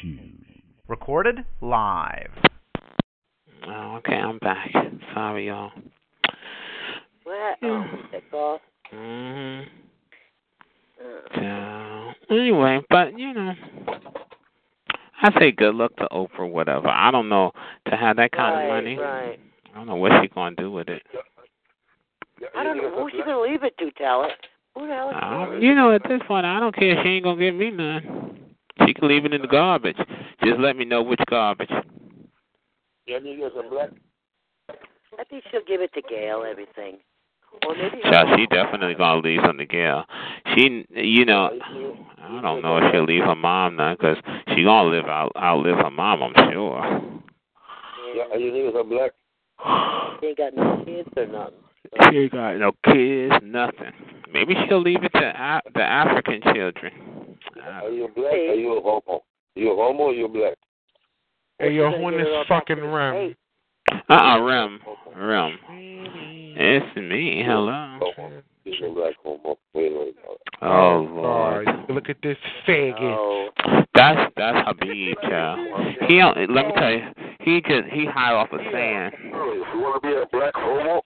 Shoes. Recorded live. Oh, okay, I'm back. Sorry, y'all. What? Oh, that's all. Mhm. Uh, So anyway, but you know, I say good luck to Oprah. Whatever. I don't know to have that kind right, of money. Right. I don't know what she's gonna do with it. I don't know who's she gonna leave it to. Tell it. Who the hell is she Uh, you know, at this point, I don't care. She ain't gonna give me none. She can leave it in the garbage. Just let me know which garbage. Yeah, niggas are black. I think she'll give it to Gail. Everything. Or maybe. her So she definitely gonna leave some to Gail. She, you know, I don't know if she'll leave her mom now because she gonna live out outlive her mom. I'm sure. Yeah, are you niggas are black. She ain't got no kids or nothing. She ain't got no kids, nothing. Maybe she'll leave it to Af- the African children. Are you black? Are you a homo? You a homo or you black? Hey, yo, She's who in this fucking to room? state. Uh-uh, Rem, Rem. It's me. Hello. Homo. You a black homo. Wait a minute. Oh Lord. Look at this faggot. Oh. That's that's Habib, child. He let me tell you, he just he high off of sand. You want to be a black homo?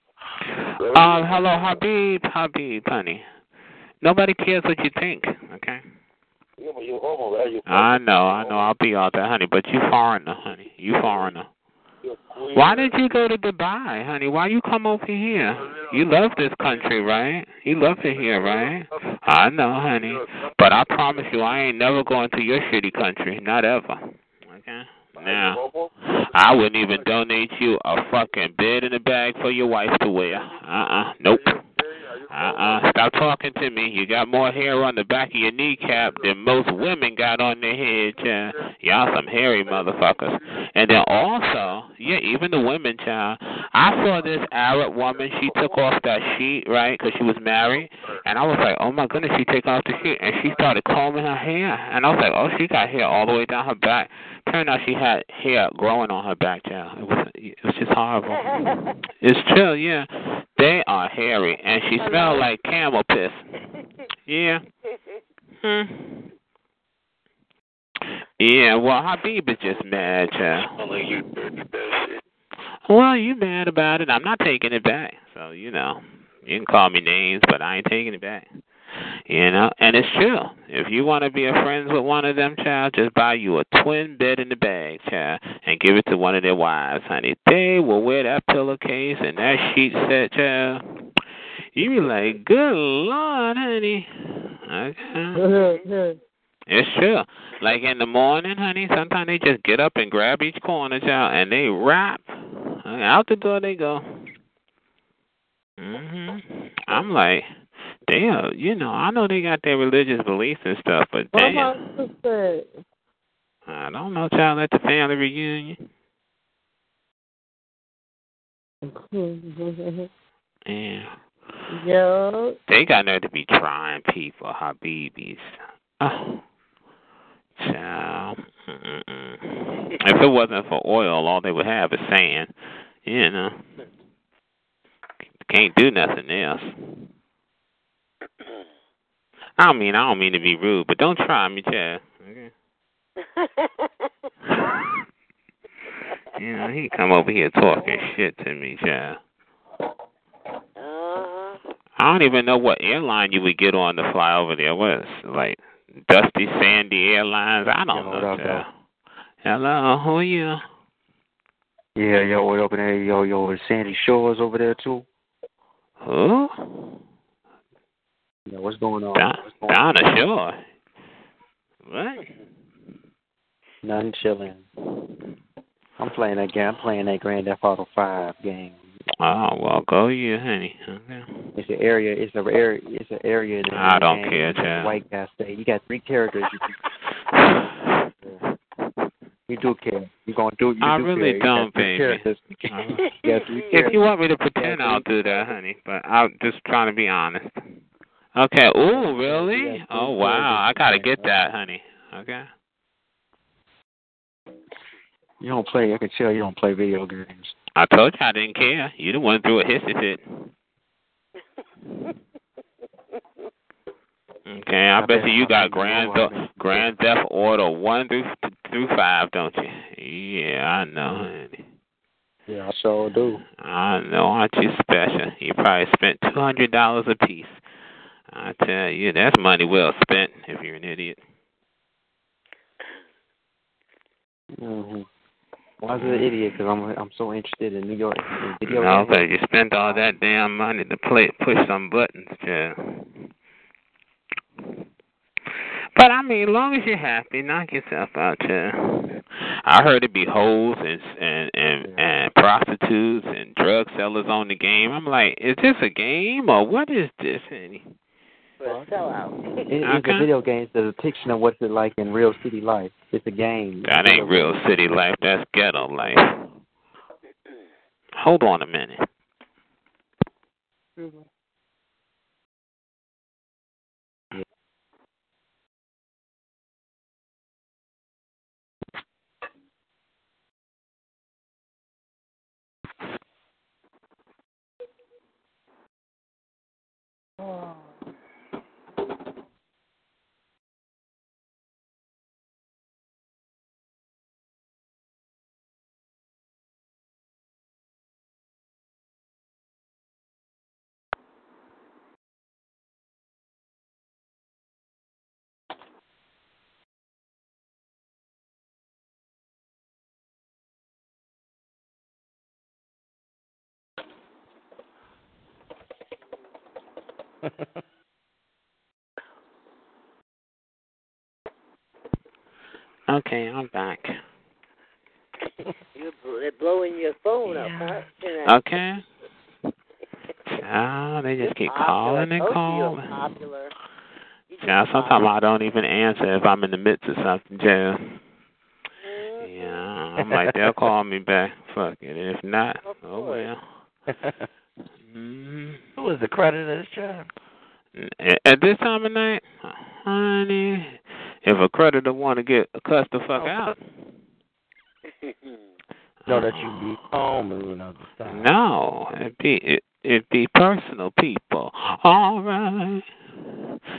Um, hello, Habib, Habib, honey. Nobody cares what you think, okay? Yeah, but you homo, right? You I know, I know. I'll be all that, honey. But you foreigner, honey. You foreigner. Why did you go to Dubai, honey? Why you come over here? You love this country, right? You love it here, right? I know, honey. But I promise you, I ain't never going to your shitty country. Not ever. Okay? Now, I wouldn't even donate you a fucking bed in a bag for your wife to wear. Uh-uh. Nope. Uh-uh. Stop talking to me. You got more hair on the back of your kneecap than most women got on their head, child. Y'all some hairy motherfuckers. And then also, yeah, even the women, child. I saw this Arab woman. She took off that sheet, right, because she was married. And I was like, oh my goodness, she took off the sheet. And she started combing her hair. And I was like, oh, she got hair all the way down her back. Turned out she had hair growing on her back, child. It was, it was just horrible. It's true, yeah. They are hairy, and she smelled like camel piss. Yeah. Hmm. Yeah, well, Habib is just mad, child. Well, you mad about it. I'm not taking it back. So, you know, you can call me names, but I ain't taking it back. You know, and it's true. If you want to be a friends with one of them, child, just buy you a twin bed in the bag, child, and give it to one of their wives, honey. They will wear that pillowcase and that sheet set, child. You be like, good lord, honey. Okay. It's true. Like in the morning, honey, sometimes they just get up and grab each corner, child, and they rap. Out the door they go. Mhm. I'm like, damn, you know, I know they got their religious beliefs and stuff, but What damn, am I supposed to I don't know, child, at the family reunion. Yeah. Yo, They got nerve to be trying people, Habibis. Oh, child. Mm-mm. If it wasn't for oil, all they would have is sand. You know. Can't do nothing else. I don't mean I don't mean to be rude, but don't try me, child. Okay. You know, he come over here talking shit to me, child. uh, I don't even know what airline you would get on to fly over there. What is like Dusty Sandy Airlines? I don't Yo, know. child. Hello, who are you? Yeah, yo, what up there? Yo, yo, Sandy Shores over there too? Who? Yeah, what's going on? Down, What's going the shore. What? Nothing chilling. I'm playing that game. I'm playing that Grand Theft Auto Five game. Oh well, go you, honey. Okay. It's an area. It's a area. It's an area. In the I don't game care, child. White guy you got three characters. You, can, you do care. You gonna do? You I do really care. You don't, baby. characters. Uh-huh. You got three If you want me to pretend, I'll do that, honey. But I'm just trying to be honest. Okay. Ooh, really? Yeah, Oh three wow, I gotta get that, honey. Okay. You don't play. I can tell you don't play video games. I told you I didn't care. You the one threw a hissy fit. Okay, I, I bet bet- you you got bet you Grand know, I Theft Grand Theft Auto one through through five, don't you? Yeah, I know, honey. Yeah, I sure do. I know, aren't you special? You probably spent two hundred dollars a piece. I tell you, that's money well spent if you're an idiot. hmm Why is it an idiot? Because I'm I'm so interested in New York in video No. 'cause you spent all that damn money to play push some buttons, yeah. But I mean, as long as you're happy, knock yourself out, yeah. I heard it be hoes and and and, and prostitutes and drug sellers on the game. I'm like, is this a game or what is this? For a sellout. It, it's Okay. a video game. It's a depiction of what's it like in real city life. It's a game. That ain't real city life. That's ghetto life. Hold on a minute. Okay, I'm back. You're blowing your phone up, huh? Okay. Ah, they just keep Popular. calling and calling. You're popular. You just Yeah, sometimes popular. I don't even answer if I'm in the midst of something, Jay. Mhm. Yeah, I'm like, they'll call me back. Fuck it. If not, oh well. Who is the creditor, John? At at this time of night, honey, if a creditor want to get cussed the fuck Oh, out, Know that you be oh. home and you know the stuff. No, it be it it be personal people. All right,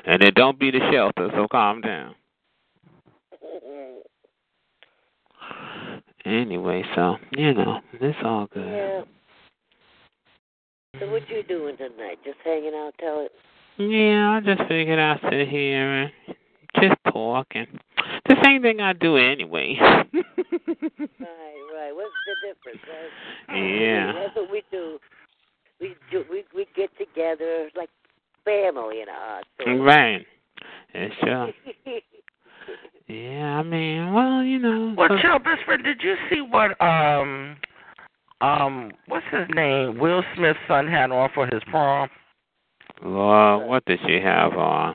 and it don't be the shelter. So calm down. Anyway, so you know it's all good. yeah. So what you doing tonight? Just hanging out, tell it. Yeah, I just figured I'd sit here and just talk and the same thing I do anyway. Right, right. What's the difference, right? Yeah. That's what we do. We do. We we get together like family in a hospital. right. It's sure. Yeah, I mean, well, you know. Well, so- chill, best friend, did you see what um um what's his name? Will Smith's son had on for his prom? Lord, what did she have on?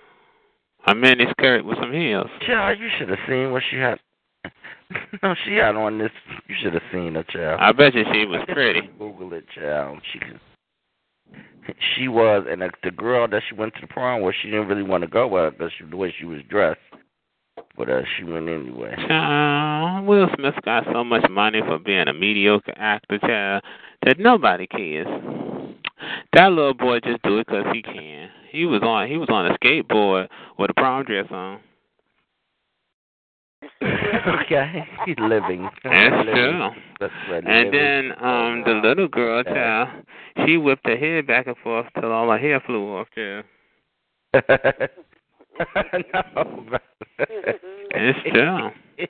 A mini skirt with some heels. Child, you should have seen what she had. no, she had on this. You should have seen her, child. I bet you she was pretty. Google it, child. She she was, and the, the girl that she went to the prom with, she didn't really want to go with because the way she was dressed. But uh, she went anyway. Child, Will Smith got so much money for being a mediocre actor, child, that nobody cares. That little boy just do it 'cause he can. He was on he was on a skateboard with a prom dress on. okay, he's living. That's Living. true. That's right. And living. then um the little girl, child, she whipped her head back and forth till all her hair flew off, child. No. It's true.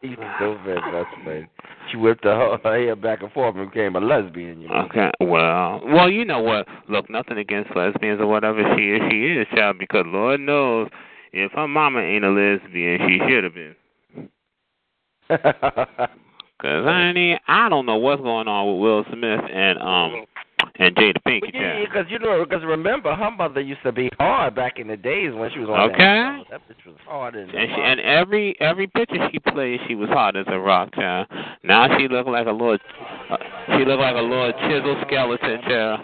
He's so bad, friend. She whipped her, her hair back and forth and became a lesbian. You know. Okay. Well, well, you know what? Look, nothing against lesbians or whatever she is. She is, child, because Lord knows if her mama ain't a lesbian, she should have been. Cause honey, I don't know what's going on with Will Smith and um and Jada Pinkett. yeah, child. because you know, because remember, her mother used to be hard back in the days when she was on Okay. that. show. That bitch was hard as And she, and every every picture she played, she was hard as a rock, child. Now she look like a little, uh, she look like a little chisel skeleton, child.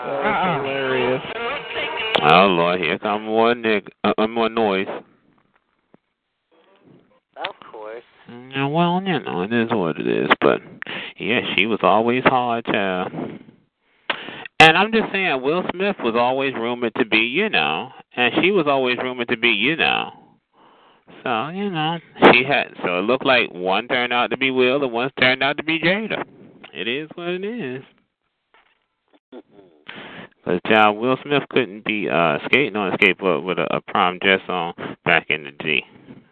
uh-uh. hilarious. Oh Lord, here come more nig, uh, more noise. Of course. Yeah, well, you know, it is what it is. But yeah, she was always hard, child. And I'm just saying, Will Smith was always rumored to be, you know, and she was always rumored to be, you know. So you know, she had. So it looked like one turned out to be Will, and one turned out to be Jada. It is what it is. Because John Will Smith couldn't be uh skating on a skateboard with a, a prom dress on back in the day,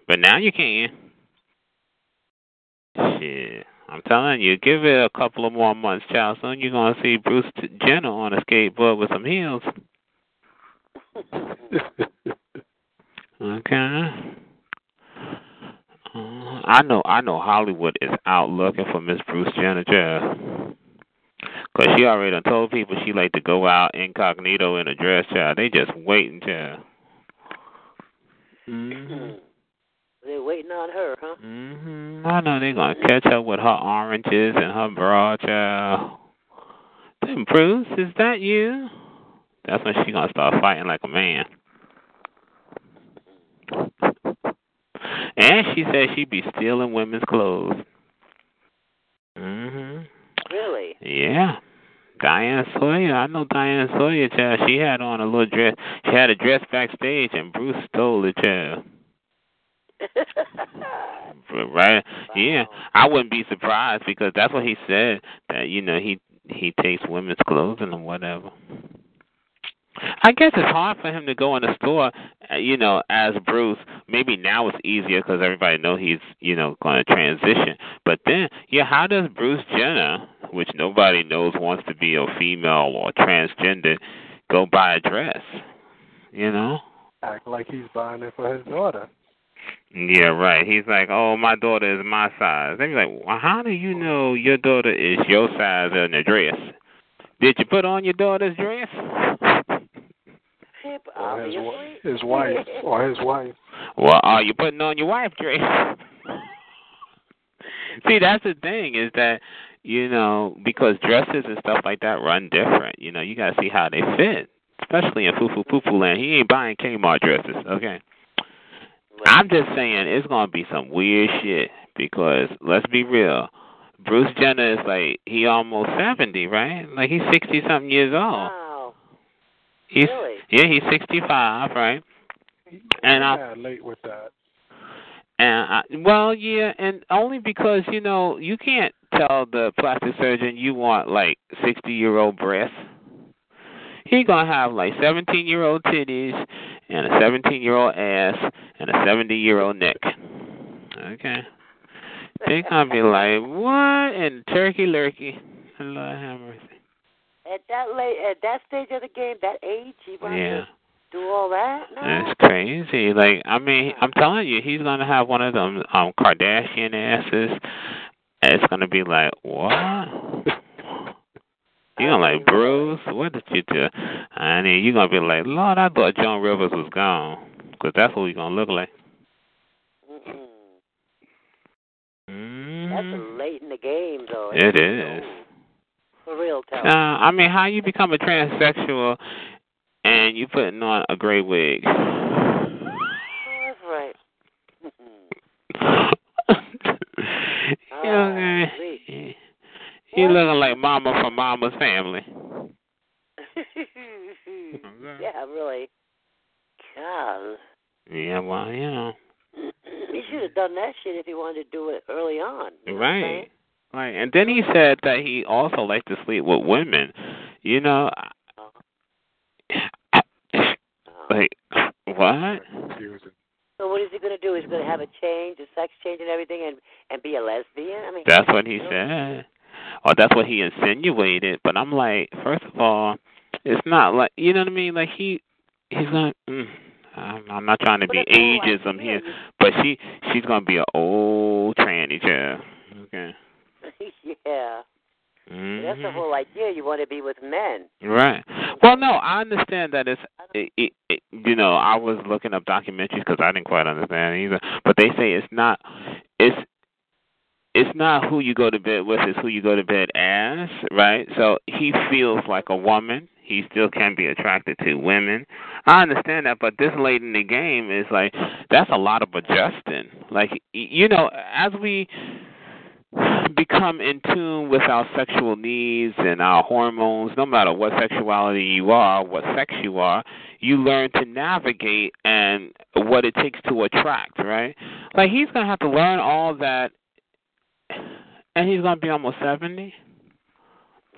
but now you can. Shit, I'm telling you, give it a couple of more months, child. Soon you're gonna see Bruce Jenner on a skateboard with some heels. Okay. Uh, I know, I know. Hollywood is out looking for Miss Bruce Jenner, child. Cause she already done told people she like to go out incognito in a dress, child. They just waiting, child. Mhm. They're waiting on her, huh? Mhm. I know they're gonna catch up with her oranges and her bra, child. Then Bruce, is that you? That's when she gonna start fighting like a man. And she said she'd be stealing women's clothes. Mhm. Really? Yeah. Diane Sawyer, I know Diane Sawyer, child. She had on a little dress. She had a dress backstage, and Bruce stole it, child. Right? Yeah. I wouldn't be surprised because that's what he said. That you know he he takes women's clothing and whatever. I guess it's hard for him to go in the store, uh, you know, as Bruce. Maybe now it's easier because everybody know he's, you know, going to transition. But then, yeah, how does Bruce Jenner, which nobody knows wants to be a female or transgender, go buy a dress? You know? Act like he's buying it for his daughter. Yeah, right. He's like, "Oh, my daughter is my size." They be like, well, "How do you know your daughter is your size in a dress? Did you put on your daughter's dress?" Hip, Or his, obviously. his wife. Or his wife. Well, are you putting on your wife dress? See, that's the thing is that you know because dresses and stuff like that run different. You know, you gotta see how they fit, especially in foo foo poo poo land. He ain't buying Kmart dresses, okay? I'm just saying it's gonna be some weird shit because let's be real. Bruce Jenner is like he almost seventy, right? Like he's sixty something years old. Wow. He's Really? yeah, he's sixty five, right? And I yeah, late with that. and I, well, yeah, and only because you know you can't tell the plastic surgeon you want like sixty year old breasts. He gonna have like seventeen year old titties and a seventeen year old ass and a seventy year old neck. Okay. They gonna be like, what? And turkey lurkey. Lord have mercy. At that late, at that stage of the game, that age, he wants Yeah. to do all that? No. That's crazy. Like, I mean, I'm telling you, he's gonna have one of them um Kardashian asses. And it's gonna be like, what? You gonna like Bruce? What did you do? And then you gonna be like, Lord, I thought Joan Rivers was gone, cause that's what we gonna look like. Mm-mm. mm That's late in the game, though. It is. For real, tell. Uh, I mean, how you become a transsexual and you putting on a gray wig? That's right. you know, Golly. You looking like Mama from Mama's Family. yeah, really. God. Yeah, well, you know, He should have done that shit if he wanted to do it early on. you know what I'm right? Right, and then he said that he also likes to sleep with women. You know, saying? Oh. like what? So what is he going to do? He's going to have a change, a sex change and everything, and and be a lesbian? I mean, That's what he said. Or that's what he insinuated. But I'm like, first of all, it's not like you know what I mean. Like he, he's not. Mm, I'm, I'm not trying to be that's the whole ageism idea. here, but she, she's gonna be an old tranny child. Okay. yeah. mm That's the whole idea. You want to be with men. Right. Well, no, I understand that it's, it, it, it, you know, I was looking up documentaries because I didn't quite understand either. But they say it's not, it's, it's not who you go to bed with, it's who you go to bed as, right? So he feels like a woman. He still can be attracted to women. I understand that, but this late in the game is like that's a lot of adjusting. Like you know, as we become in tune with our sexual needs and our hormones, no matter what sexuality you are, what sex you are, you learn to navigate and what it takes to attract, right? Like he's gonna have to learn all that and he's gonna be almost seventy.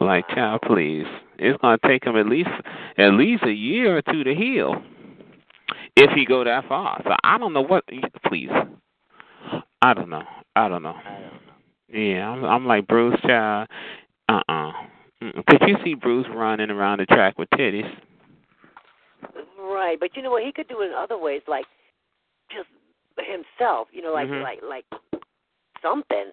Like, child, please. It's gonna take him at least at least a year or two to heal. If he go that far. So I don't know what please. I don't know. I don't know. I don't know. Yeah, I'm I'm like Bruce child. Uh uh Could you see Bruce running around the track with titties? Right, but you know what? He could do it in other ways, like just himself. You know, like Mhm. like like something.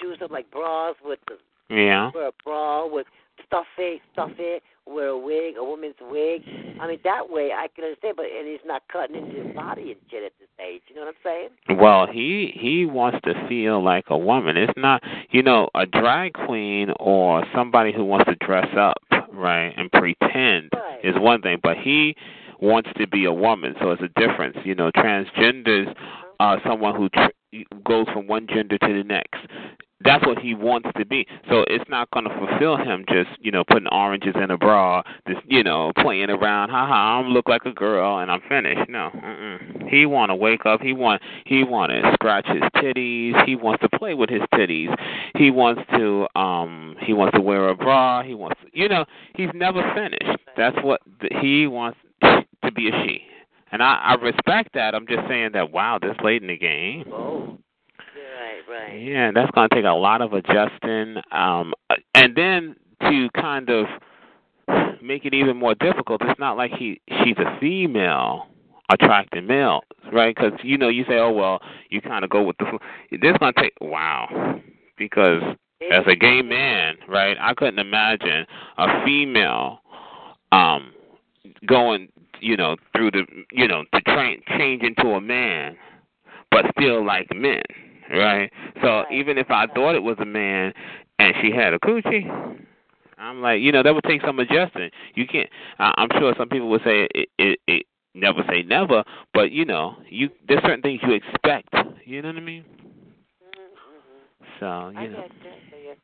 Do something like bras with the Yeah. wear a bra with stuff it, stuff it, wear a wig, a woman's wig. I mean, that way I can understand, but and he's not cutting into his body and shit at this age. You know what I'm saying? Well, he he wants to feel like a woman. It's not, you know, a drag queen or somebody who wants to dress up, right, and pretend Right. is one thing, but he wants to be a woman, so it's a difference. You know, transgenders uh-huh. are someone who tr- goes from one gender to the next. That's what he wants to be. So it's not going to fulfill him just, you know, putting oranges in a bra, just, you know, playing around. Ha ha, I'm look like a girl and I'm finished. No, mm-mm. he want to wake up. He want he want to scratch his titties. He wants to play with his titties. He wants to um he wants to wear a bra. He wants, you know, he's never finished. That's what the, he wants to be a she. And I, I respect that. I'm just saying that wow, this late in the game. Right, right. Yeah, that's going to take a lot of adjusting, um, and then to kind of make it even more difficult. It's not like he she's a female attracting males, right? Because you know you say, oh well, you kind of go with the. This going to take wow, because as a gay man, right, I couldn't imagine a female um going, you know, through the, you know, to train change into a man, but still like men, right? So Right. even if I thought it was a man and she had a coochie, I'm like, you know, that would take some adjusting. You can't. I, I'm sure some people would say it, it, it never say never, but you know, you there's certain things you expect. You know what I mean? Mm-hmm. So I you know. get you.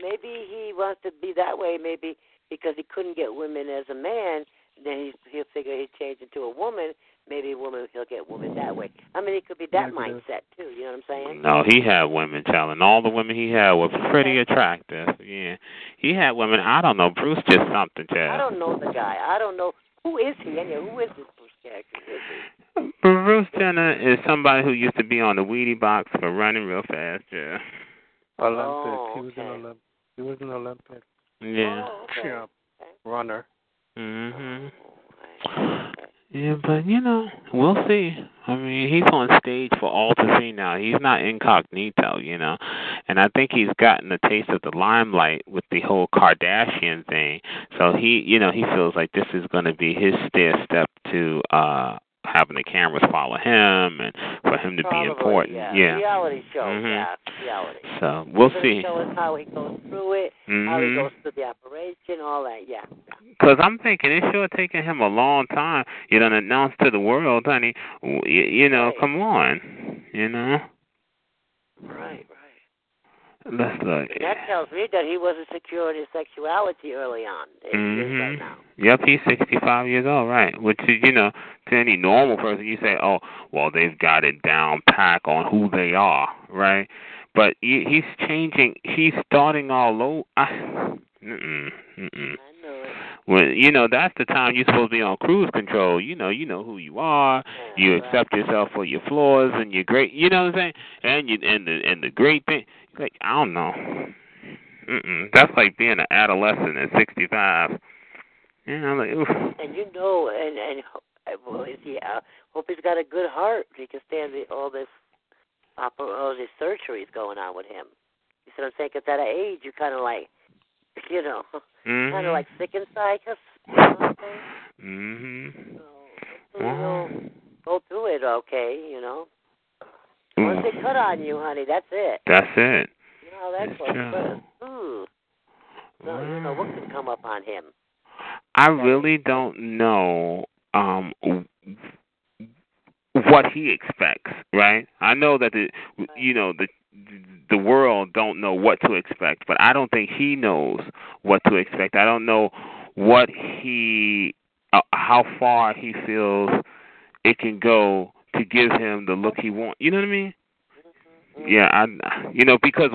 Maybe he wants to be that way. Maybe because he couldn't get women as a man, then he he'll figure he'd change into a woman. Maybe a woman he'll get women that way. I mean, it could be that Negative. mindset too. You know what I'm saying? No, he had women, child, and all the women he had were pretty attractive. Yeah, he had women. I don't know. Bruce just something, Chad. I don't know the guy. I don't know who is he. Anyway, who is this Bruce character? Who is he? Bruce Jenner is somebody who used to be on the Wheatie box for running real fast. Yeah. Olympic. Oh, oh he was an okay. Olymp. He was an Olympic Yeah. Oh, okay. yeah, runner. Mhm. Yeah, but you know, we'll see. I mean, he's on stage for all to see now. He's not incognito, you know. And I think he's gotten a taste of the limelight with the whole Kardashian thing. So he, you know, he feels like this is going to be his stair step to uh having the cameras follow him and for him to Probably, be important. Yeah. Reality show. Mhm. Yeah. Reality. So, we'll see. Show us how he goes through it, Mhm. how he Mhm. goes through the operation, all that. Yeah. Because I'm thinking it's sure taking him a long time. You done announced to the world, honey. You, you know, Right. come on. You know, Right. Right. Look. And that tells me that he wasn't secure in his sexuality early on. Mhm. right now. Yep, he's 65 years old, right? Which is, you know, to any normal person, you say, oh, well, they've got it down pack on who they are, right? But he, he's changing. He's starting all over. I, mm-mm, mm-mm. I know it. When you know that's the time you're supposed to be on cruise control. You know, you know who you are. Yeah, You right. accept yourself for your flaws and your great. You know what I'm saying? And you and the and the great thing. Like I don't know. Mm-mm. That's like being an adolescent at 65. You know, like oof. And you know, and and well? Uh, hope he's got a good heart. He can stand the, all this, oper- all these surgeries going on with him. You see what I'm saying? at that age, you kind of like, you know, Mhm. kind of like sick inside. 'cause- You know what I'm saying? Mhm. So hopefully he'll go through it okay. You know, once they cut on you, honey, that's it. That's it. You know how that goes. Ooh, so you know what can come up on him. I really don't know um what he expects, right? I know that the you know the the world don't know what to expect, but I don't think he knows what to expect. I don't know what he uh, how far he feels it can go to give him the look he wants. You know what I mean? Mm-hmm. Yeah, I you know because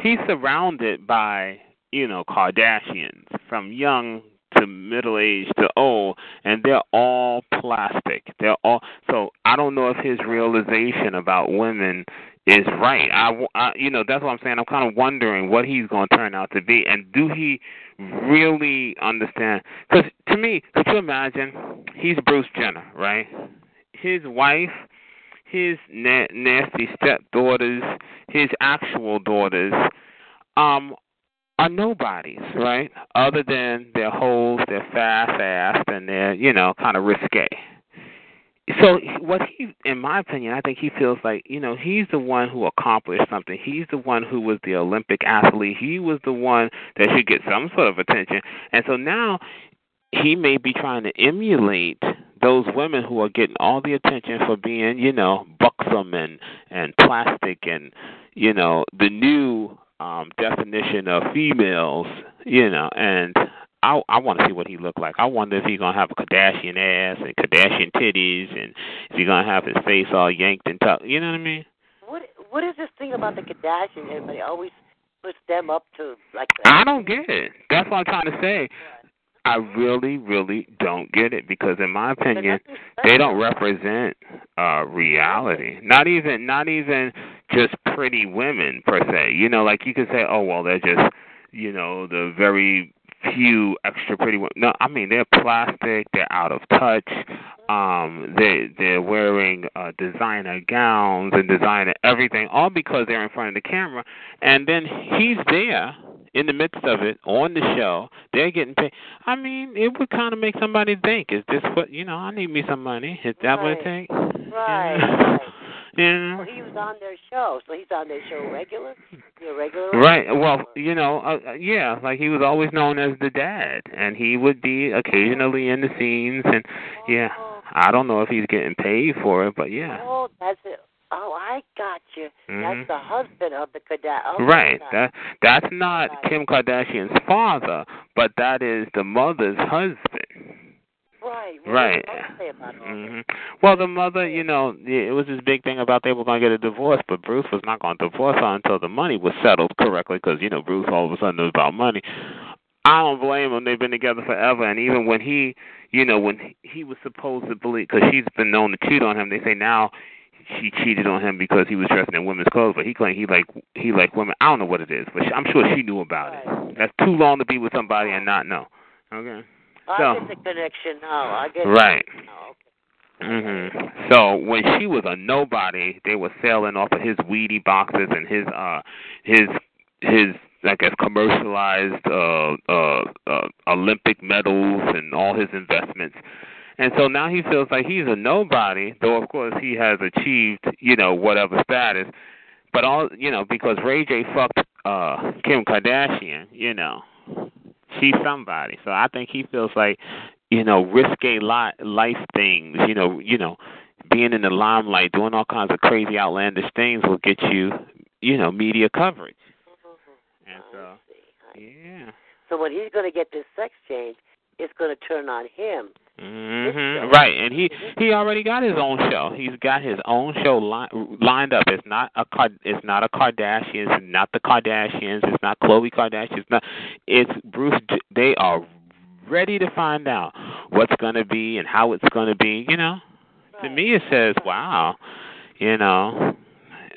he's surrounded by you know Kardashians from young to middle age to old, and they're all plastic. They're all so. I don't know if his realization about women is right. I, I you know that's what I'm saying. I'm kind of wondering what he's going to turn out to be, and do he really understand? Because to me, could you imagine? He's Bruce Jenner, right? His wife his na- nasty stepdaughters, his actual daughters, um, are nobodies, right? Other than they're hoes, they're fast assed, and they're, you know, kind of risque. So what he, in my opinion, I think he feels like you know he's the one who accomplished something. He's the one who was the Olympic athlete. He was the one that should get some sort of attention. And so now he may be trying to emulate those women who are getting all the attention for being, you know, buxom and and plastic and you know the new um definition of females, you know, and I I want to see what he look like. I wonder if he's gonna have a Kardashian ass and Kardashian titties, and if he's gonna have his face all yanked and tucked? You know what I mean? What What is this thing about the Kardashians? Everybody always puts them up to like. I don't get it. That's what I'm trying to say. I really, really don't get it because, in my opinion, they don't represent uh reality. Not even, not even just pretty women per se. You know, like you could say, oh well, they're just, you know, the very few extra pretty women. No, I mean they're plastic. They're out of touch. Um, they they're wearing uh, designer gowns and designer everything, all because they're in front of the camera. And then he's there in the midst of it on the show. They're getting paid. I mean, it would kind of make somebody think: Is this what you know? I need me some money. Is that right. what it takes? Right. Yeah. Well, he was on their show, so he's on their show regular. You regular. Right. Well, you know, uh, yeah, like he was always known as the dad, and he would be occasionally in the scenes, and yeah, I don't know if he's getting paid for it, but yeah. Oh, that's it. Oh, I got you. Mhm. That's the husband of the Kardashian. Oh, Right. That that's not Kim Kardashian's father, but that is the mother's husband. Right. Right. did the mother say about all this? hmm Well, the mother, you know, it was this big thing about they were going to get a divorce, but Bruce was not going to divorce her until the money was settled correctly, because you know Bruce all of a sudden was about money. I don't blame them. They've been together forever, and even when he, you know, when he- was supposed to believe, because she's been known to cheat on him, they say now she cheated on him because he was dressing in women's clothes, but he claimed he like he like women. I don't know what it is, but she, I'm sure she knew about it. That's too long to be with somebody and not know. Okay. I So- get the connection now. I get Right. It. now. Okay. Mhm. So when she was a nobody, they were selling off of his Wheatie boxes and his uh his his I guess commercialized uh uh uh Olympic medals and all his investments. And so now he feels like he's a nobody, though of course he has achieved, you know, whatever status. But all you know, because Ray J fucked uh Kim Kardashian, you know. She's somebody. So I think he feels like you know, risque li- life things, you know, you know, being in the limelight, doing all kinds of crazy, outlandish things will get you, you know, media coverage. Mm-hmm. And so, see. See. yeah. So when he's going to get this sex change, it's going to turn on him. Mhm. Right, and he he already got his own show. He's got his own show li- lined up. It's not a Card- it's not a Kardashians, not the Kardashians, it's not Khloe Kardashian. It's not. It's Bruce. J- They are ready to find out what's going to be and how it's going to be. You know, to me it says, "Wow," you know,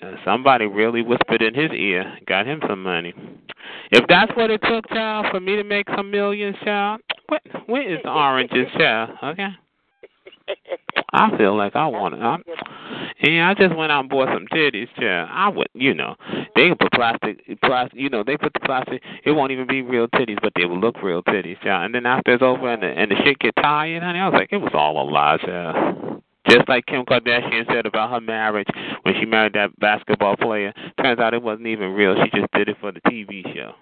Uh, somebody really whispered in his ear, got him some money. If that's what it took, child, for me to make some millions, child, what where is the oranges, child? Okay. I feel like I want to. I'm, yeah, I just went out and bought some titties, child. I would, you know, they put plastic, plastic, you know, they put the plastic. It won't even be real titties, but they will look real titties, child. And then after it's over and the and the shit get tired, honey, I was like, it was all a lie, child. Just like Kim Kardashian said about her marriage when she married that basketball player. Turns out it wasn't even real. She just did it for the TV show.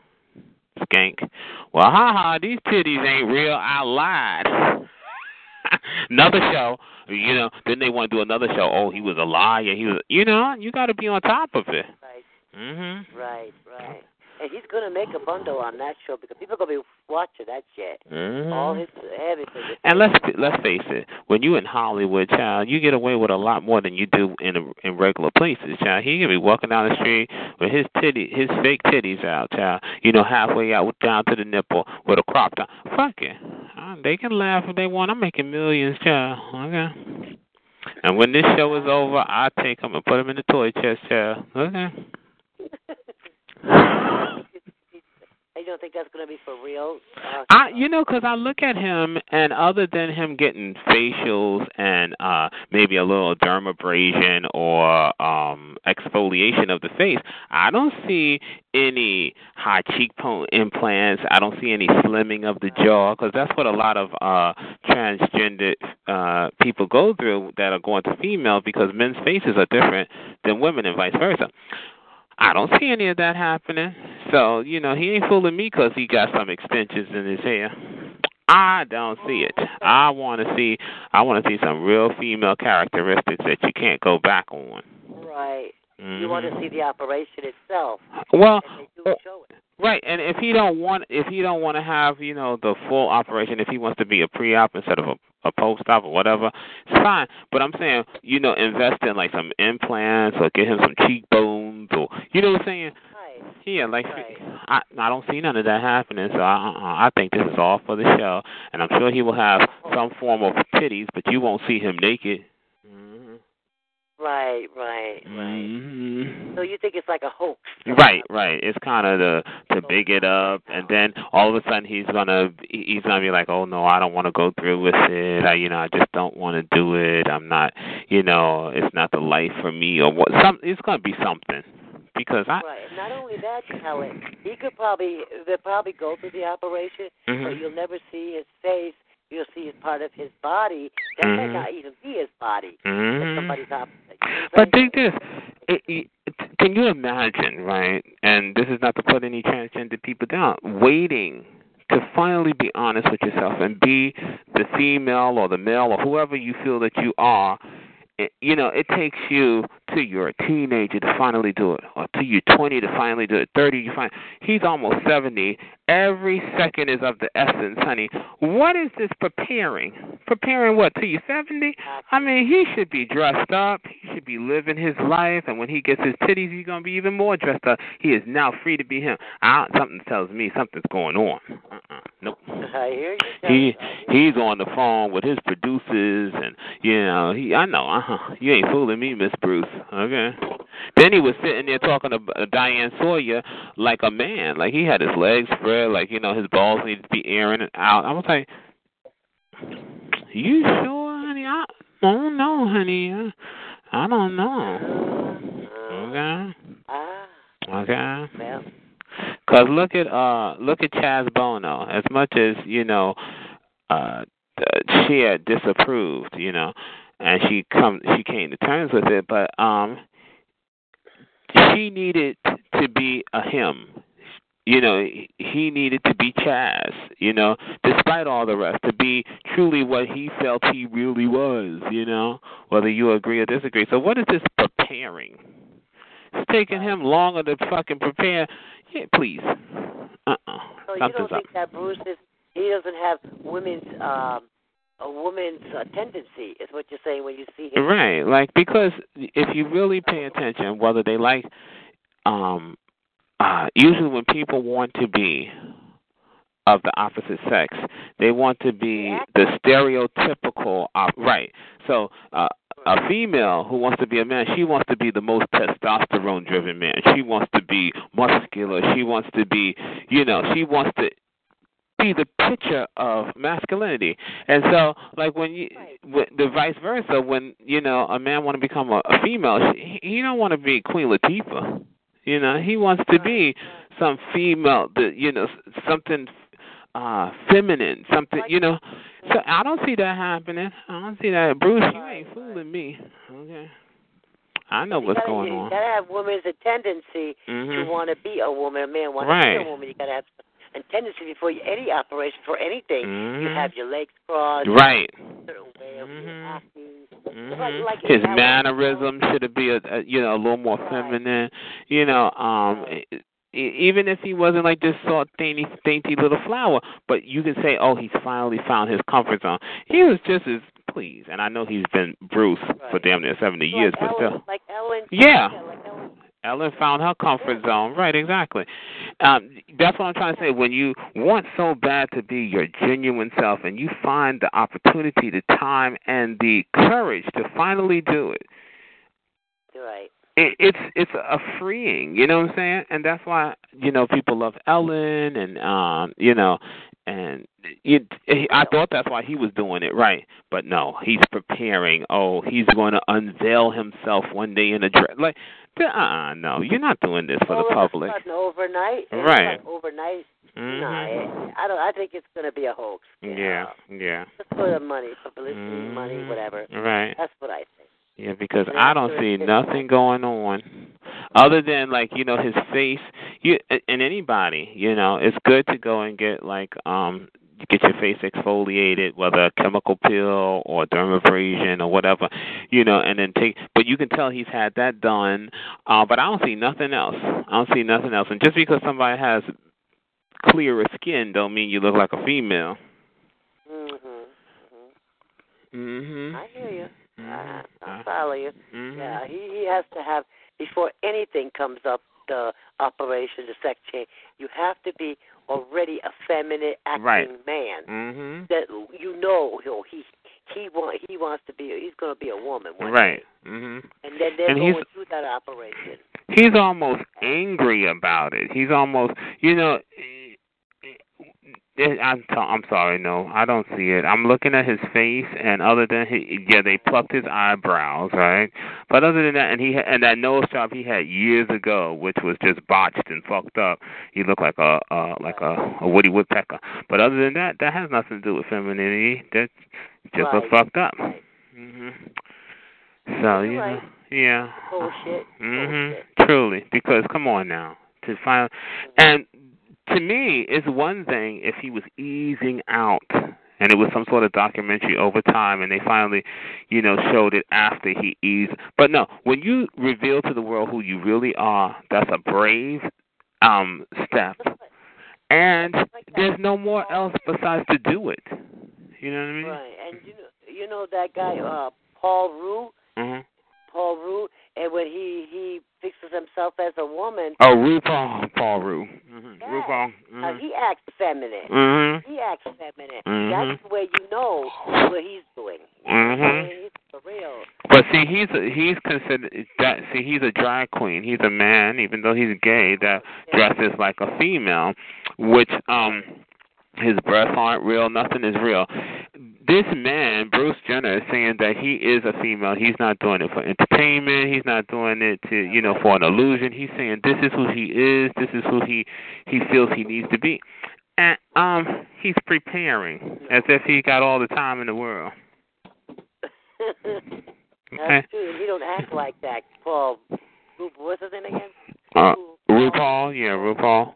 Skank. Well, haha, these titties ain't real. I lied. another show, you know, then they want to do another show. Oh, he was a liar. He was, you know, you got to be on top of it. Right. Mhm. Right, right. And he's gonna make a bundle on that show because people are gonna be watching that shit. Mhm. All his everything. And let's let's face it, when you in Hollywood, child, you get away with a lot more than you do in a, in regular places, child. He could be walking down the street with his titty, his fake titties out, child. You know, halfway out down to the nipple with a crop top. Fuck it, uh, they can laugh if they want. I'm making millions, child. Okay. And when this show is over, I take them and put them in the toy chest, child. Okay. I don't think that's gonna be for real. Uh, I, you know, 'cause I look at him, and other than him getting facials and uh maybe a little dermabrasion or um exfoliation of the face, I don't see any high cheekbone implants. I don't see any slimming of the jaw 'cause that's what a lot of uh transgender uh people go through that are going to female because men's faces are different than women and vice versa. I don't see any of that happening. So, you know, he ain't fooling me 'cause he got some extensions in his hair. I don't see it. I want to see I want to see some real female characteristics that you can't go back on. right. Mhm. You want to see the operation itself. Well, and show it. Right, and if he don't want if he don't want to have you know the full operation, if he wants to be a pre-op instead of a, a post-op or whatever, it's fine. But I'm saying you know invest in like some implants or get him some cheekbones you know what I'm saying. Right. Yeah, like Right. I I don't see none of that happening. So I uh, I think this is all for the show, and I'm sure he will have some form of titties, but you won't see him naked. Right, right, right. Mhm. So you think it's like a hoax? Right, right. It's kind of to to big it up, and then all of a sudden he's gonna he's gonna be like, oh no, I don't want to go through with it. I, you know, I just don't want to do it. I'm not, you know, it's not the life for me, or what? Some it's gonna be something because I. Right. And not only that, Helen, he could probably they'll probably go through the operation, but Mhm. you'll never see his face. You'll see his part of his body. That might Mhm. not even be his body. Mhm. somebody's opposite. You know what I'm But think this: it, it, can you imagine, right? And this is not to put any transgender people down. Waiting to finally be honest with yourself and be the female or the male or whoever you feel that you are. It, you know, it takes you to you're a teenager to finally do it, or to you 20 to finally do it, 30 you find. He's almost 70. Every second is of the essence, honey. What is this preparing? Preparing what? To you 70? I mean, he should be dressed up. He should be living his life, and when he gets his titties, he's gonna be even more dressed up. He is now free to be him. I, something tells me something's going on. Uh-uh. Nope. I hear you. He he's on the phone with his producers, and you know he. I know. Uh huh. You ain't fooling me, Miss Bruce. Okay. Then he was sitting there talking to Diane Sawyer like a man, like he had his legs spread, like you know his balls needed to be airing it out. I was like, "You sure, honey? I don't know, honey. I, I don't know." Okay. Ah, Okay. Cause look at uh look at Chaz Bono. As much as you know, uh, uh, she had disapproved, you know, and she come she came to terms with it, but um, she needed to be a him. You know, he- needed to be Chaz. You know, despite all the rest, to be truly what he felt he really was. You know, whether you agree or disagree. So, what is this preparing? It's taking him longer to fucking prepare. Yeah, please. Uh uh so you don't up. think that Bruce is he doesn't have women's um a woman's uh, tendency is what you're saying when you see him. Right, like because if you really pay attention, whether they like, um, uh, usually when people want to be of the opposite sex, they want to be the stereotypical. Op- right. So uh, a female who wants to be a man, she wants to be the most testosterone-driven man. She wants to be muscular. She wants to be, you know, she wants to be the picture of masculinity. And so, like when you, when, the vice versa, when you know a man want to become a, a female, he, he don't want to be Queen Latifah. You know, he wants to be some female, the you know, something uh feminine, something you know. So I don't see that happening. I don't see that. Bruce, you ain't fooling me. Okay. I know You what's gotta, going you on. gotta have women's a tendency to Mhm. want to be a woman. A man wants to be a woman. You gotta have a tendency before you, any operation for anything. You Mhm. have your legs crossed. Right. a certain way of Mhm. like, Mhm. like His mannerism should be a, a you know a little more Right. feminine. You know, um, even if he wasn't like this soft, dainty, dainty little flower, but you can say, oh, he's finally found his comfort zone. He was just as pleased, and I know he's been Bruce for damn near seventy Like years, but still. like Ellen. Yeah. like Ellen. Ellen found her comfort zone. Right, exactly. Um, that's what I'm trying to say. When you want so bad to be your genuine self and you find the opportunity, the time, and the courage to finally do it, Right. it it's it's a freeing, you know what I'm saying? And that's why, you know, people love Ellen and um, you know, and it, I thought that's why he was doing it, right? But no, he's preparing. Oh, he's going to unveil himself one day in a dress. Like, uh-uh, no, you're not doing this for the a public. sudden, overnight. it's Right. Overnight. No, Mhm. it, I don't. I think it's going to be a hoax. Yeah, yeah. Just for the money, for publicity, Mhm. money, whatever. Right. That's what I think. Yeah, because I don't see nothing going on other than like you know his face. You and anybody, you know, it's good to go and get like um get your face exfoliated, whether a chemical peel or dermabrasion or whatever, you know, and then take. But you can tell he's had that done. Uh, but I don't see nothing else. I don't see nothing else. And just because somebody has clearer skin, don't mean you look like a female. Mhm. Mhm. I hear you. I, Mhm. I follow you. Mhm. Yeah, he he has to have before anything comes up. The operation, the sex change. You have to be already a feminine acting Right. man. Mhm. That you know he'll he he want he wants to be he's going to be a woman. Right. Mhm. And then they're And going through that operation. he's almost angry about it. He's almost, you know, I'm t- I'm sorry, no, I don't see it. I'm looking at his face, and other than he, yeah, they plucked his eyebrows, right? But other than that, and he and that nose job he had years ago, which was just botched and fucked up. He looked like a uh like a, a Woody Woodpecker. But other than that, that has nothing to do with femininity. That just looks Right. fucked up. Right. Mhm. So You're right. know, yeah. Bullshit. Mhm. Truly, because come on now, to find and to me, it's one thing if he was easing out and it was some sort of documentary over time and they finally, you know, showed it after he eased. But no, when you reveal to the world who you really are, that's a brave um step. And there's no more else besides to do it. You know what I mean? Right. And you know you know that guy uh Paul Rue, Mhm. Paul Rue, and when he he fixes himself as a woman, Oh, RuPaul, Paul Ru. Mhm. Yeah. RuPaul. uh, Mhm. he acts feminine. Mm-hmm. He acts feminine. Mhm. That's the way you know what he's doing. Mm-hmm. He's for real. But see, he's a, he's considered that. See, he's a drag queen. He's a man, even though he's gay, that dresses like a female, which um, his breasts aren't real. Nothing is real. This man, Bruce Jenner, is saying that he is a female. He's not doing it for entertainment. He's not doing it to, you know, for an illusion. He's saying this is who he is. This is who he he feels he needs to be, and um, he's preparing as if he got all the time in the world. Okay. That's true. He don't act like that. Paul, what's his name again? Uh, RuPaul, yeah, RuPaul.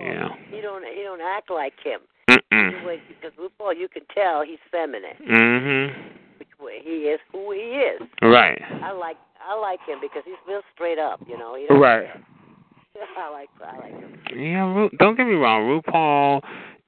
Yeah. He don't he don't act like him. Mm-mm. Because RuPaul, you can tell he's feminine. Mm Mhm. Which way he is, who he is. Right. I like I like him because he's real straight up. You know. He Right. I like I like him. Yeah. Ru- don't get me wrong. RuPaul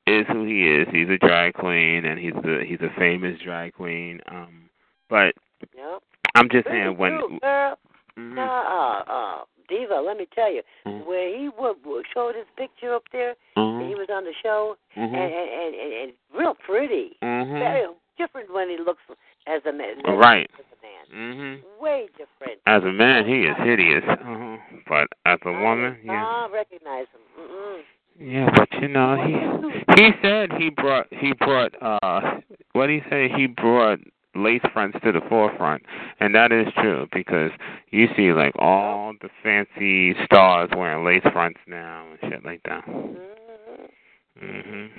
is who he is. He's a drag queen, and he's a he's a famous drag queen. Um, but Yep. I'm just saying when. true, girl. Mhm. Nah, uh, uh, Diva, let me tell you, Mhm. where he would, showed his picture up there, and he was on the show, and, Mhm. and, and, and, and real pretty. Mhm. Very different when he looks as a man. Right. As a man. Mhm. Way different. As a man, he is hideous. Uh-huh. But as a woman, yeah. I recognize him. Mm-mm. Yeah, but you know, he he said he brought he brought uh what did he say? He brought lace fronts to the forefront, and that is true because you see like all the fancy stars wearing lace fronts now and shit like that. Mhm.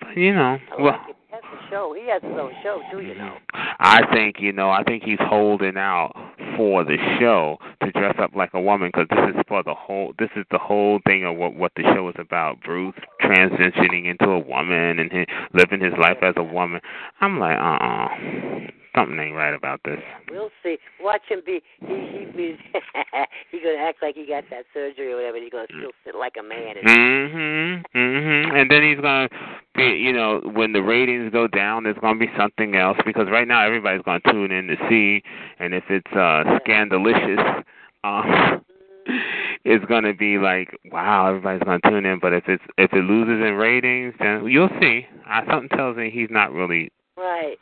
But you know, well. like it. That's a show. He has his own show too, you know. I think you know. I think he's holding out for the show to dress up like a woman because this is for the whole. This is the whole thing of what what the show is about. Bruce transitioning into a woman and he, living his life as a woman. I'm like, uh, uh something ain't right about this. We'll see. Watch him be. He he be. he gonna act like he got that surgery or whatever. and He's gonna still sit like a man. And, Mhm. Mhm. And then he's gonna be, you know, when the ratings go down, there's gonna be something else because right now everybody's gonna tune in to see, and if it's uh scandalicious, um, it's gonna be like, wow, everybody's gonna tune in. But if it's if it loses in ratings, then you'll see. Uh, something tells me he's not really. right.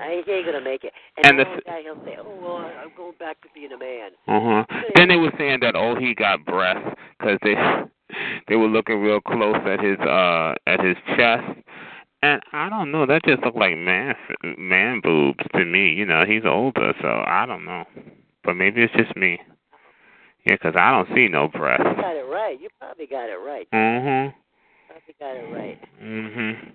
I, he ain't gonna make it. And, And the guy, he'll say, "Oh well, I'm going back to being a man." Uh huh. Then they were saying that oh he got breasts because they they were looking real close at his uh at his chest, and I don't know that just looked like man man boobs to me. You know he's older, so I don't know, but maybe it's just me. Yeah, because I don't see no breasts. You got it right. You probably got it right. Mhm. Probably got it right. Mhm.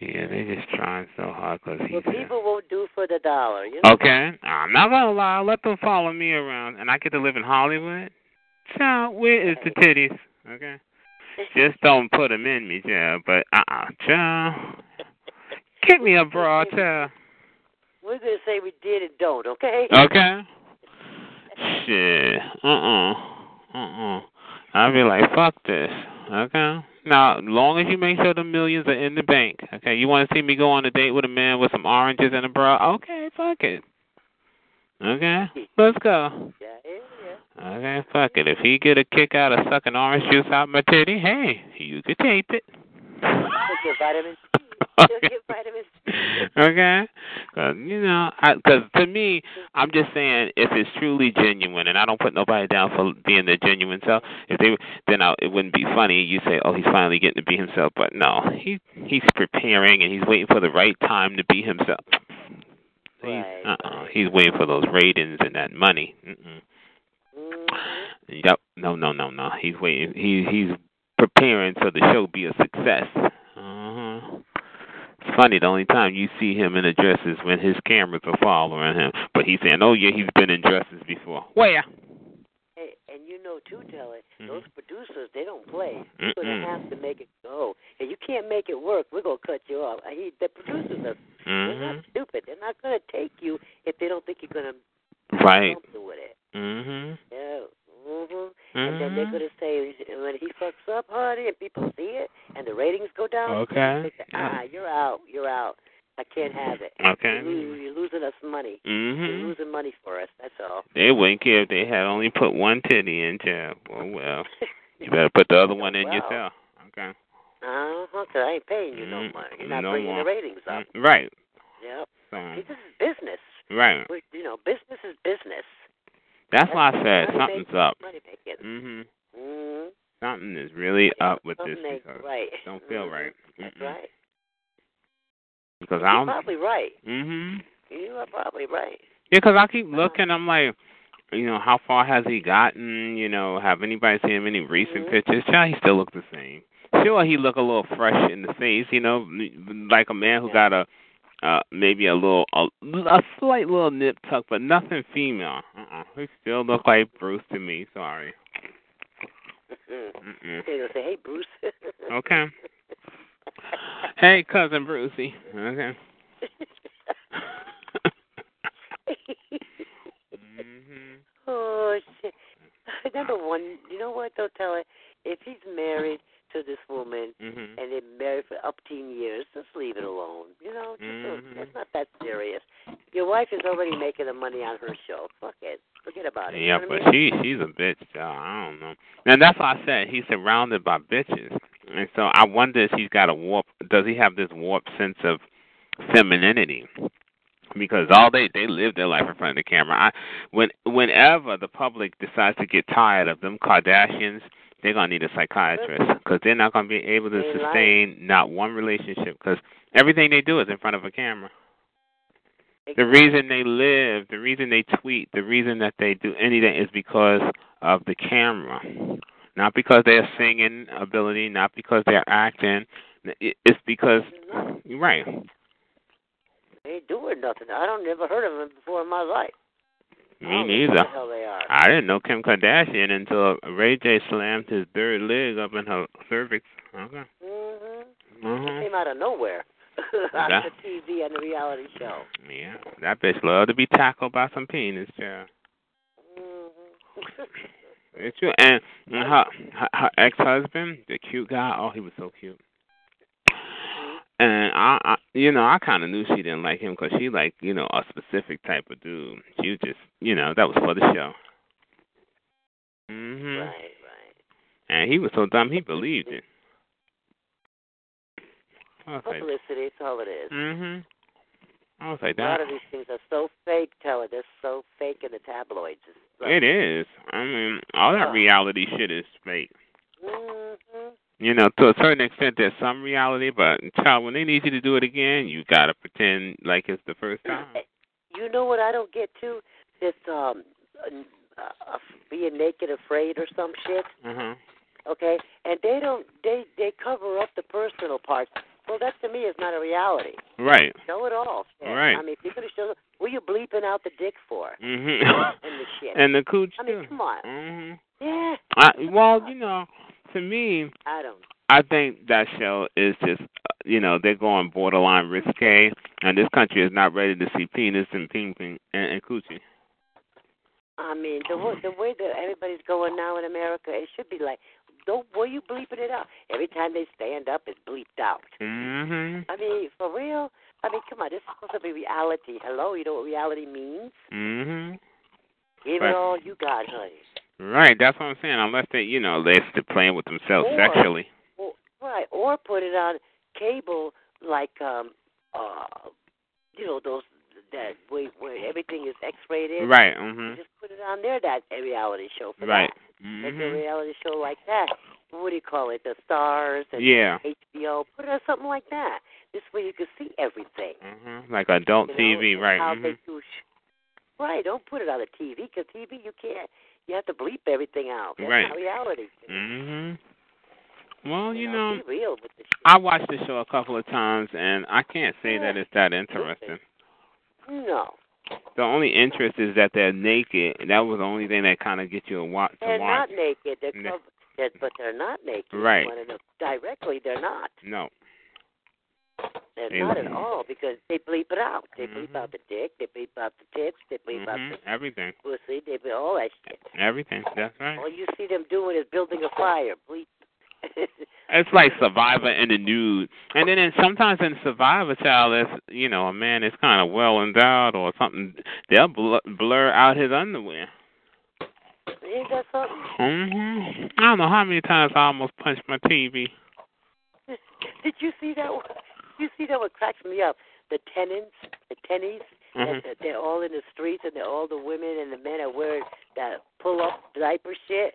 Yeah, they just trying so hard 'cause he's. What people won't do for the dollar, you know. Okay, I'm not gonna lie. Let them follow me around, and I get to live in Hollywood. Child, where is the titties? Okay, just don't put them in me, child. But uh, uh child, get me a bra, child. We're gonna say we did and don't, okay? Okay. Shit. Uh uh. Uh uh. I'll be like, fuck this. Okay. Now, as long as you make sure the millions are in the bank. Okay. You want to see me go on a date with a man with some oranges and a bra? Okay. Fuck it. Okay. Let's go. Okay, fuck it. If he get a kick out of sucking orange juice out my titty, hey, you could tape it. He'll get vitamin C. Get vitamin C. okay, cause you know, because to me, I'm just saying if it's truly genuine, and I don't put nobody down for being their genuine self. If they, then I, it wouldn't be funny. You say, oh, he's finally getting to be himself, but no, he he's preparing and he's waiting for the right time to be himself. He's Right, uh-uh. He's waiting for those ratings and that money. Mm-mm. Mhm. Yep. No, no, no, no. He's waiting. He he's preparing so the show be a success. Uh-huh. It's funny. The only time you see him in a dress is when his cameras are following him. But he's saying, "Oh yeah, he's been in dresses before." Where? Hey, and you know too, Telly, Mhm. those producers they don't play. You're gonna have to make it go. And you can't make it work. We're gonna cut you off. He, the producers are they're Mhm. not stupid. They're not gonna take you if they don't think you're gonna Right. do something with it. Mm-hmm. Yeah. Mhm. And then they're Mhm. gonna say when he fucks up, honey, and people see it, and the ratings go down. Okay. They say, ah, you're out. You're out. I can't have it. Okay. You're, you're losing us money. You're Mhm. losing money for us. That's all. They wouldn't care if they had only put one titty in jail. Oh well. You better put the other one in Well. yourself. Okay. Uh huh. Cause I ain't paying you no money. You're not no bringing more. the ratings up. Right. Yep. So, See, this is business. right. We, you know, business is business. That's why I said something's up. Mhm. Mhm. Something is really up with this Something because right. don't feel Mhm. right. That's Mm-mm. right. Because You're I don't. probably right. Mhm. You are probably right. Yeah, 'cause I keep looking. I'm like, you know, how far has he gotten? You know, have anybody seen him any recent Mhm. pictures? Child, he still looks the same. Sure, he look a little fresh in the face. You know, like a man who Yeah. got a. Uh, maybe a little, a, a slight little nip tuck, but nothing female. Uh-uh. He still look like Bruce to me. Sorry. Mm-mm. Gonna say, "Hey, Bruce." Okay. Hey, cousin Brucey. Okay. mhm. oh shit! Number one, you know what though, tell her if he's married to this woman Mhm. and they're married for up to years, just leave it alone. You know, just Mhm. it's not that serious. Your wife is already making the money on her show. Fuck it, forget about it. You Yeah, know but I mean? she she's a bitch, though. I don't know. And that's why I said he's surrounded by bitches. And so I wonder if he's got a warp does he have this warped sense of femininity? Because all they they live their life in front of the camera. I when whenever the public decides to get tired of them Kardashians, they're gonna need a psychiatrist because they're not gonna be able to sustain not one relationship because everything they do is in front of a camera. The reason they live, the reason they tweet, the reason that they do anything is because of the camera. Not because they're singing ability, not because they're acting. It's because you're right. They ain't doing nothing. I don't never heard of them before in my life. Me neither. The hell they are? I didn't know Kim Kardashian until Ray J slammed his third leg up in her cervix. Okay. Mhm. Uh-huh. Came out of nowhere. on That- the TV and the reality show. Yeah, that bitch love to be tackled by some penis, yeah. hmm It's true. And and her her, her ex husband, the cute guy, oh, he was so cute. And I, I you know, I kind of knew she didn't like him because she liked, you know, a specific type of dude. She was just, you know, that was for the show. Mhm. Right, right. And he was so dumb, he believed it. Was Publicity, that's all it is. mhm. I was like that. A lot of these things are so fake, Teller. They're so fake in the tabloids. Like, It is. I mean, all that Oh. reality shit is fake. hmm You know, to a certain extent, there's some reality, but child, when they need you to do it again, you gotta pretend like it's the first time. You know what I don't get to This um, uh, uh, being naked, afraid, or some shit. Uh-huh. Okay, and they don't. They they cover up the personal parts. Well, that to me is not a reality. Right. Show it all. shit. Right. I mean, if you're gonna show, what are you bleeping out the dick for? Mm-hmm. And the shit. and the cooch I mean, too. come on. Mm-hmm. Yeah. I, well, you know, to me, I don't. I think that show is just, uh, you know, they're going borderline risque, and this country is not ready to see penis and ping ping and, and coochie. I mean, the way, the way that everybody's going now in America, it should be like, don't. Were you bleeping it out? Every time they stand up, it's bleeped out. Mm-hmm. I mean, for real. I mean, come on. This is supposed to be reality. Hello, you know what reality means? Mm-hmm. Give Right. it all you got, honey. Right. That's what I'm saying. Unless they, you know, they're still playing with themselves Or- sexually. Well, right. Or put it on cable, like um, uh, you know, those that where, where everything is X-rated. Right. Mm-hmm. Just put it on there. That a reality show for Right. that. Make a reality show like that. What do you call it? The stars and Yeah. HBO. Put it on something like that. This way you can see everything. Mm-hmm. Like adult you know, TV, right? How Mhm. they do sh- right. Don't put it on the TV because TV you can't. You have to bleep everything out. That's Right. not reality. Mhm. Well, you know, know, real with the shit. I watched the show a couple of times, and I can't say that it's that interesting. No, The only interest is that they're naked, and that was the only thing that kind of gets you to watch. To they're watch. not naked. They're covered, but they're not naked. Right. One of them- directly, they're not. No. They- not at all because they bleep it out. They Mhm. bleep out the dick. They bleep out the tits. They bleep out Mhm. the Everything. pussy. They bleep all that shit. Everything. That's right. All you see them doing is building a fire. Bleep. It's like Survivor in the nude, and then in, sometimes in Survivor, child, if you know a man is kind of well endowed or something, they'll blur, blur out his underwear. Ain't that something? hmm I don't know how many times I almost punched my TV. Did you see that? one? You see that? What cracks me up? The tenants, the tennies. Mhm. that they're all in the streets and they're all the women and the men are wearing that pull up diaper shit.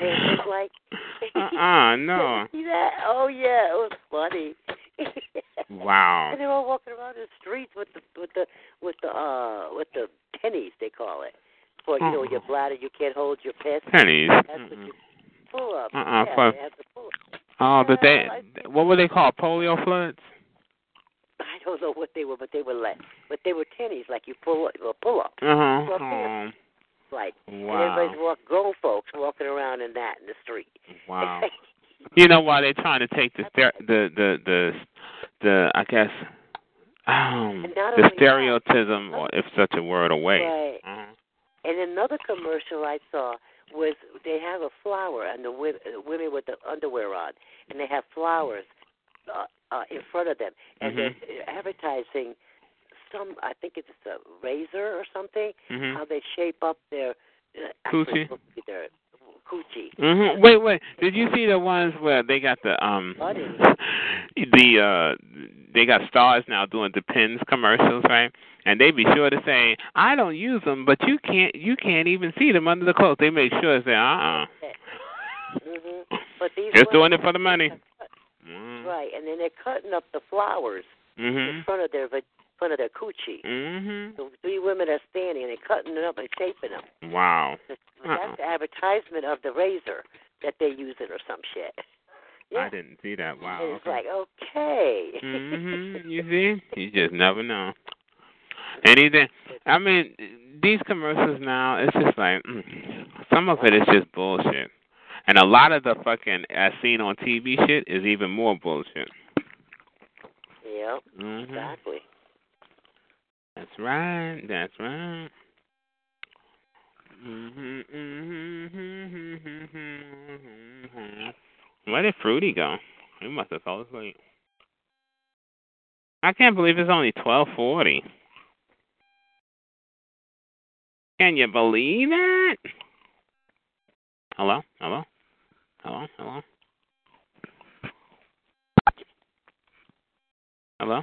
They look like Uh-uh, no. See that? Oh yeah, it was funny. Wow. and they're all walking around the streets with the with the with the uh with the pennies they call it. For you know your bladder you can't hold your piss. Pennies. That's what you pull up. Uh-uh, yeah, they have to pull up. Oh, did they, what were they called? Polio floods? I don't know what they were, but they were like, but they were tennies, like you pull up, well, pull up, Uh huh. Oh, like. And wow. everybody's walk, grown folks walking around in that in the street. Wow. You know why they're trying to take the the the the the I guess um the only that- or if such a word away. Right. Uh-huh. And another commercial I saw was they have a flower and the women, women with the underwear on, and they have flowers uh, uh, in front of them, and Mhm. they're advertising some. I think it's a razor or something. Mhm. How they shape up their uh, actually Coochie? it's supposed to be their coochie. Mhm. Wait, wait. Did you see the ones where they got the um Buddy. the uh they got stars now doing the pins commercials, right? And they be sure to say, "I don't use them, but you can't you can't even see them under the clothes." They make sure to say, "Uh-uh." hmm But these Just doing it for the money. Mm. Right, and then they're cutting up the flowers in Mhm. front of their va- front of their coochie. Mm-hmm. The three women are standing and they're cutting it up and shaping them. Wow. Uh-uh. the advertisement of the razor that they're using or some shit. Yeah. I didn't see that. Wow. And it's okay. like, okay. Mhm. You see? You just never know. Anything. I mean, these commercials now, it's just like mm, some of it is just bullshit, and a lot of the fucking as seen on TV shit is even more bullshit. Yep. Mhm. Exactly. That's right. That's right. Mhm. Mhm. Mhm. Where did Fruity go? He must have fell asleep. I can't believe it's only twelve forty. Can you believe that? Hello? Hello? Hello? Hello? Hello?